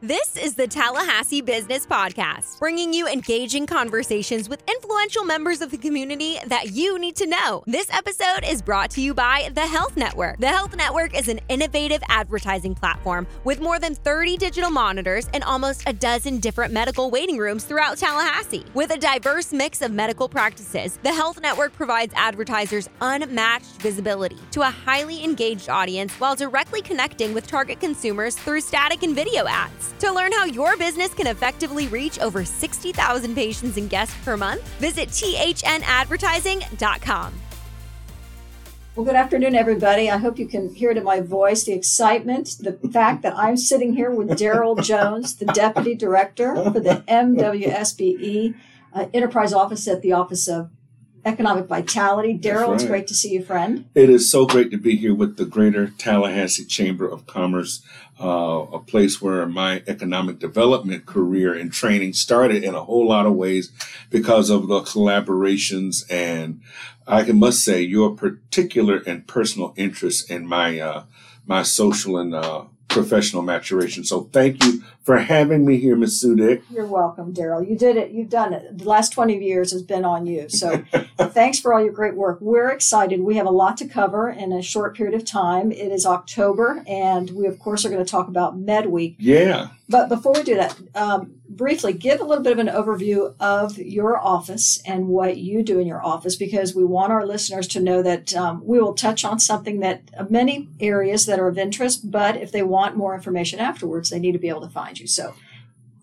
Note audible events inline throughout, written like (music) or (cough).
This is the Tallahassee Business Podcast, bringing you engaging conversations with influential members of the community that you need to know. This episode is brought to you by The Health Network. The Health Network is an innovative advertising platform with more than 30 digital monitors and almost a dozen different medical waiting rooms throughout Tallahassee. With a diverse mix of medical practices, The Health Network provides advertisers unmatched visibility to a highly engaged audience while directly connecting with target consumers through static and video ads. To learn how your business can effectively reach over 60,000 patients and guests per month, visit thnadvertising.com. Well, good afternoon, everybody. I hope you can hear it in my voice the excitement, the fact that I'm sitting here with Daryl (laughs) Jones, the Deputy Director for the MWSBE uh, Enterprise Office at the Office of Economic Vitality. Daryl, right. it's great to see you, friend. It is so great to be here with the Greater Tallahassee Chamber of Commerce, uh, a place where my economic development career and training started in a whole lot of ways because of the collaborations and I must say your particular and personal interest in my uh, my social and uh, professional maturation. So thank you for having me here, Ms. Sue Dick. You're welcome, Daryl. You did it. You've done it. The last 20 years has been on you. So (laughs) thanks for all your great work. We're excited. We have a lot to cover in a short period of time. It is October, and we, of course, are going to talk about MedWeek. Yeah. But before we do that, um, briefly give a little bit of an overview of your office and what you do in your office because we want our listeners to know that um, we will touch on something that uh, many areas that are of interest, but if they want more information afterwards, they need to be able to find you. So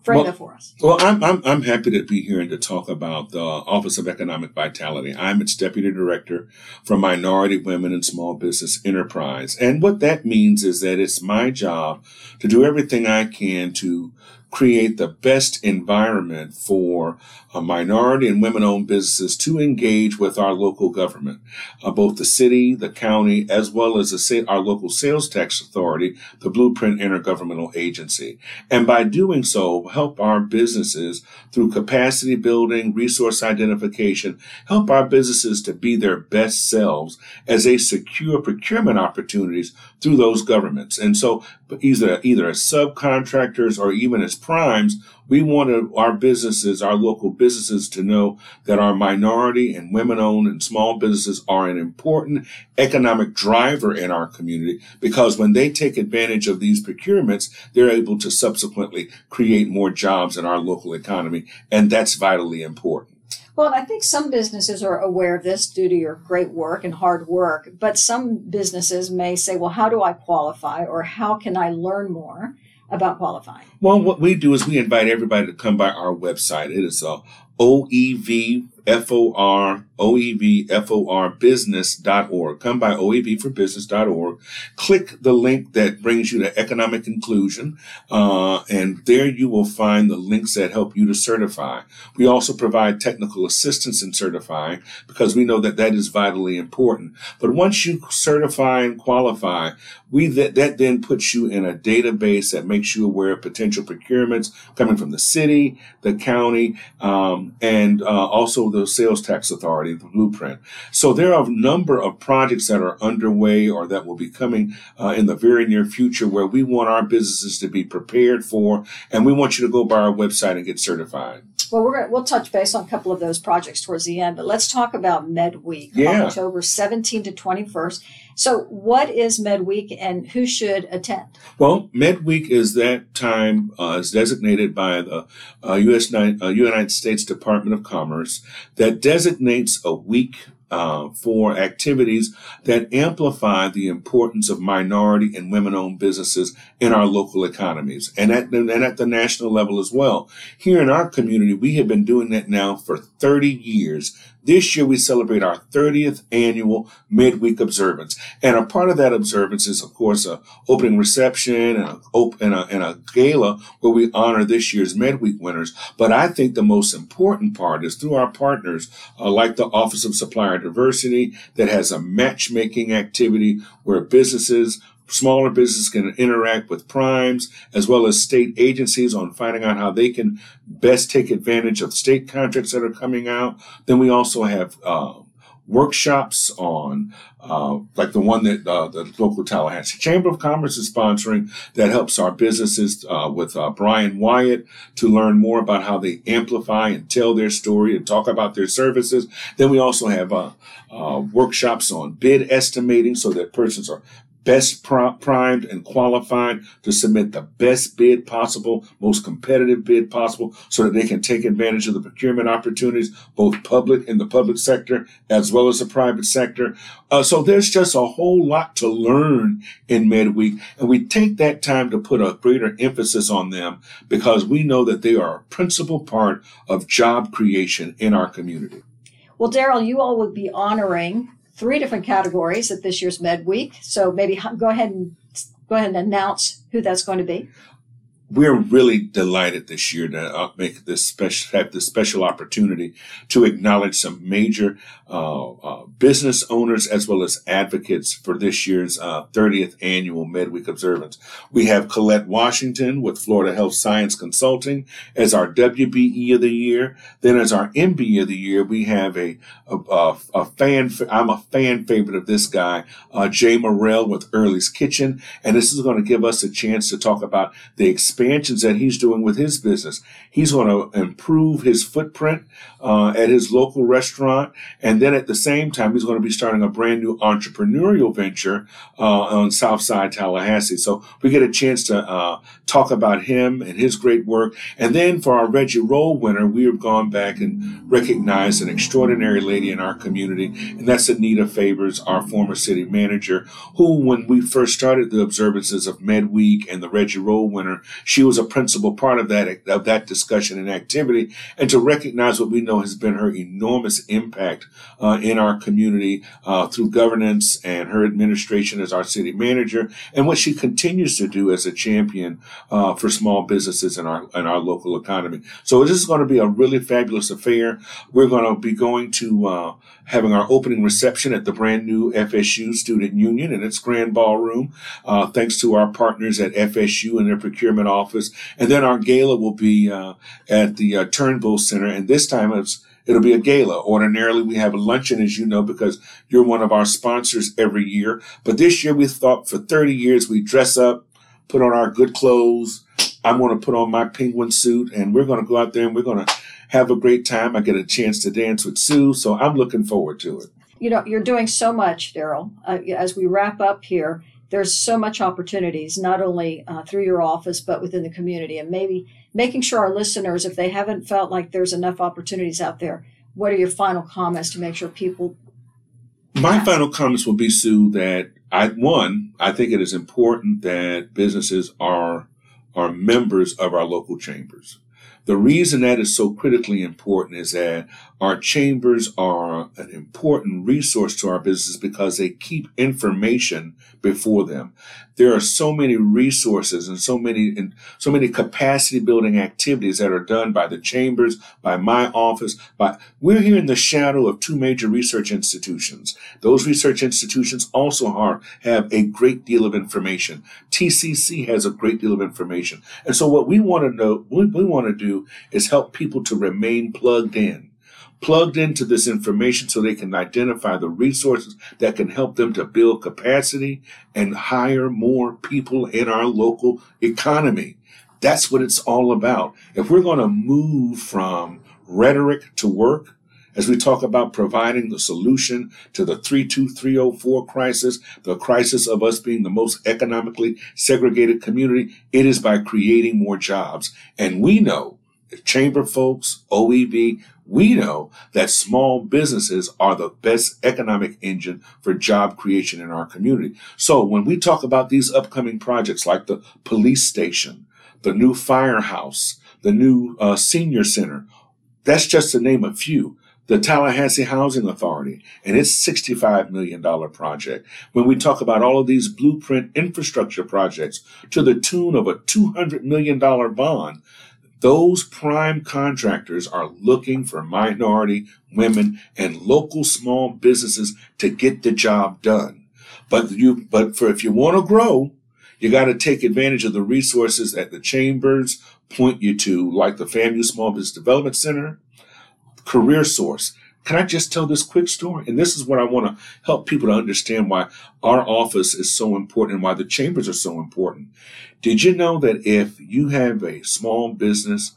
frame well, it for us. Well, I'm, I'm, I'm happy to be here and to talk about the Office of Economic Vitality. I'm its Deputy Director for Minority Women and Small Business Enterprise. And what that means is that it's my job to do everything I can to create the best environment for uh, minority and women owned businesses to engage with our local government, uh, both the city, the county, as well as the, our local sales tax authority, the Blueprint Intergovernmental Agency. And by doing so, help our businesses through capacity building, resource identification, help our businesses to be their best selves as they secure procurement opportunities through those governments. And so either, either as subcontractors or even as primes, we wanted our businesses, our local businesses to know that our minority and women owned and small businesses are an important economic driver in our community because when they take advantage of these procurements, they're able to subsequently create more jobs in our local economy. And that's vitally important. Well, I think some businesses are aware of this due to your great work and hard work, but some businesses may say, well, how do I qualify or how can I learn more? About qualifying? Well, what we do is we invite everybody to come by our website. It is uh, uh, OEVFOR OEVFOR business.org. Come by OEVforbusiness.org. Click the link that brings you to economic inclusion. Uh, and there you will find the links that help you to certify. We also provide technical assistance in certifying because we know that that is vitally important. But once you certify and qualify, we that, that then puts you in a database that makes you aware of potential procurements coming from the city, the county, um, and uh, also the sales tax authority the blueprint. So there are a number of projects that are underway or that will be coming uh, in the very near future where we want our businesses to be prepared for, and we want you to go by our website and get certified. Well, we're gonna, we'll touch base on a couple of those projects towards the end, but let's talk about Med Week, yeah. October 17 to 21st. So, what is Med Week and who should attend? Well, Med Week is that time uh, is designated by the uh, U.S. Uh, United States Department of Commerce that designates a week uh, for activities that amplify the importance of minority and women-owned businesses in our local economies and at, and at the national level as well. Here in our community, we have been doing that now for 30 years. This year we celebrate our 30th annual MedWeek observance. And a part of that observance is, of course, a opening reception and a, and a, and a gala where we honor this year's MedWeek winners. But I think the most important part is through our partners, uh, like the Office of Supplier Diversity that has a matchmaking activity where businesses smaller businesses can interact with primes as well as state agencies on finding out how they can best take advantage of state contracts that are coming out. Then we also have uh, workshops on, uh, like the one that uh, the local Tallahassee Chamber of Commerce is sponsoring that helps our businesses uh, with uh, Brian Wyatt to learn more about how they amplify and tell their story and talk about their services. Then we also have uh, uh, workshops on bid estimating so that persons are best primed and qualified to submit the best bid possible, most competitive bid possible, so that they can take advantage of the procurement opportunities, both public in the public sector as well as the private sector. Uh, so there's just a whole lot to learn in MedWeek, and we take that time to put a greater emphasis on them because we know that they are a principal part of job creation in our community. Well, Daryl, you all would be honoring three different categories at this year's Med Week. So maybe go ahead and go ahead and announce who that's going to be we're really delighted this year to uh, make this special have this special opportunity to acknowledge some major uh, uh, business owners as well as advocates for this year's 30th uh, annual MedWeek observance. We have Colette Washington with Florida Health Science Consulting as our WBE of the year. Then as our MBE of the year, we have a a, a, a fan. I'm a fan favorite of this guy, uh, Jay Morrell with Early's Kitchen, and this is going to give us a chance to talk about the expansions that he's doing with his business. He's going to improve his footprint uh, at his local restaurant. And then at the same time, he's going to be starting a brand new entrepreneurial venture uh, on Southside Tallahassee. So we get a chance to uh, talk about him and his great work. And then for our Reggie Roll winner, we have gone back and recognized an extraordinary lady in our community, and that's Anita Favors, our former city manager, who, when we first started the observances of Med Week and the Reggie Roll winner, she was a principal part of that of that discussion and activity. And to recognize what we know has been her enormous impact uh, in our community uh, through governance and her administration as our city manager, and what she continues to do as a champion uh, for small businesses in our in our local economy. So this is going to be a really fabulous affair. We're going to be going to uh, having our opening reception at the brand new FSU Student Union in its grand ballroom, uh, thanks to our partners at FSU and their procurement office. And then our gala will be uh, at the uh, Turnbull Center, and this time it's It'll be a gala. Ordinarily, we have a luncheon, as you know, because you're one of our sponsors every year. But this year, we thought for 30 years, we dress up, put on our good clothes. I'm going to put on my penguin suit and we're going to go out there and we're going to have a great time. I get a chance to dance with Sue. So I'm looking forward to it. You know, you're doing so much, Daryl. Uh, as we wrap up here, there's so much opportunities, not only uh, through your office, but within the community. And maybe making sure our listeners, if they haven't felt like there's enough opportunities out there, what are your final comments to make sure people? My final comments will be, Sue, that I one, I think it is important that businesses are are members of our local chambers. The reason that is so critically important is that our chambers are an important resource to our business because they keep information before them. There are so many resources and so many and so many capacity building activities that are done by the chambers, by my office, by we're here in the shadow of two major research institutions. Those research institutions also are, have a great deal of information. TCC has a great deal of information. And so what we want to know, what we want to do is help people to remain plugged in plugged into this information so they can identify the resources that can help them to build capacity and hire more people in our local economy. That's what it's all about. If we're going to move from rhetoric to work, as we talk about providing the solution to the 32304 crisis, the crisis of us being the most economically segregated community, it is by creating more jobs. And we know chamber folks, OEV, we know that small businesses are the best economic engine for job creation in our community. So when we talk about these upcoming projects like the police station, the new firehouse, the new uh, senior center, that's just to name a few. The Tallahassee Housing Authority and its $65 million project. When we talk about all of these blueprint infrastructure projects to the tune of a $200 million bond, those prime contractors are looking for minority, women, and local small businesses to get the job done. But you, but for if you want to grow, you got to take advantage of the resources that the chambers point you to, like the FAMU Small Business Development Center, Career Source. Can I just tell this quick story? And this is what I want to help people to understand why our office is so important and why the chambers are so important. Did you know that if you have a small business,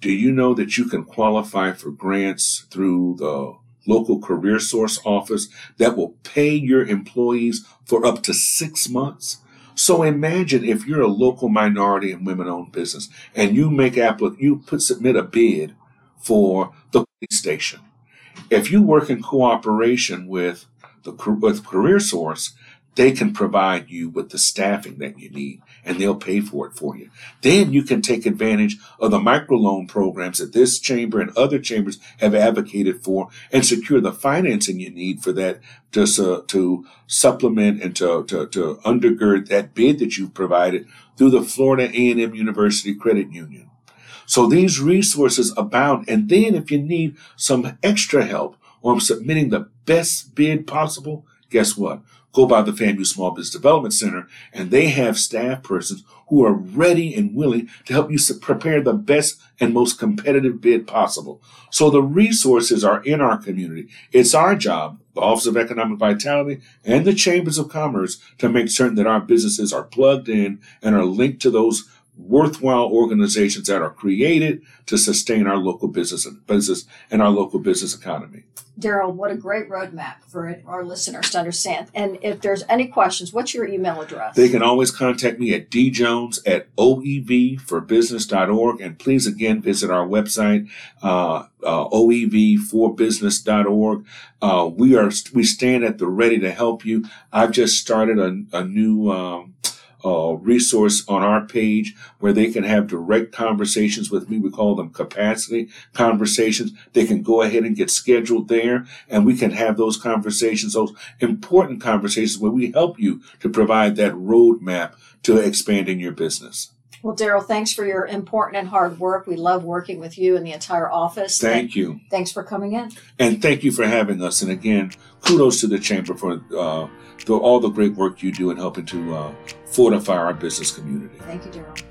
do you know that you can qualify for grants through the local career source office that will pay your employees for up to six months? So imagine if you're a local minority and women owned business and you make applic- you put submit a bid for the police station. If you work in cooperation with the with Career Source, they can provide you with the staffing that you need and they'll pay for it for you. Then you can take advantage of the microloan programs that this chamber and other chambers have advocated for and secure the financing you need for that to, uh, to supplement and to, to, to undergird that bid that you've provided through the Florida A&M University Credit Union. So these resources abound. And then if you need some extra help or submitting the best bid possible, guess what? Go by the FAMU Small Business Development Center, and they have staff persons who are ready and willing to help you prepare the best and most competitive bid possible. So the resources are in our community. It's our job, the Office of Economic Vitality and the Chambers of Commerce, to make certain that our businesses are plugged in and are linked to those worthwhile organizations that are created to sustain our local business and business and our local business economy. Daryl, what a great roadmap for our listeners to understand. And if there's any questions, what's your email address? They can always contact me at djones at oevforbusiness.org. And please again visit our website, uh, uh, oevforbusiness.org. Uh, we are, we stand at the ready to help you. I've just started a, a new, um, uh, resource on our page where they can have direct conversations with me. We call them capacity conversations. They can go ahead and get scheduled there and we can have those conversations, those important conversations where we help you to provide that roadmap to expanding your business. Well, Daryl, thanks for your important and hard work. We love working with you and the entire office. Thank you. Thanks for coming in. And thank you for having us. And again, kudos to the Chamber for uh, all the great work you do in helping to uh, fortify our business community. Thank you, Daryl.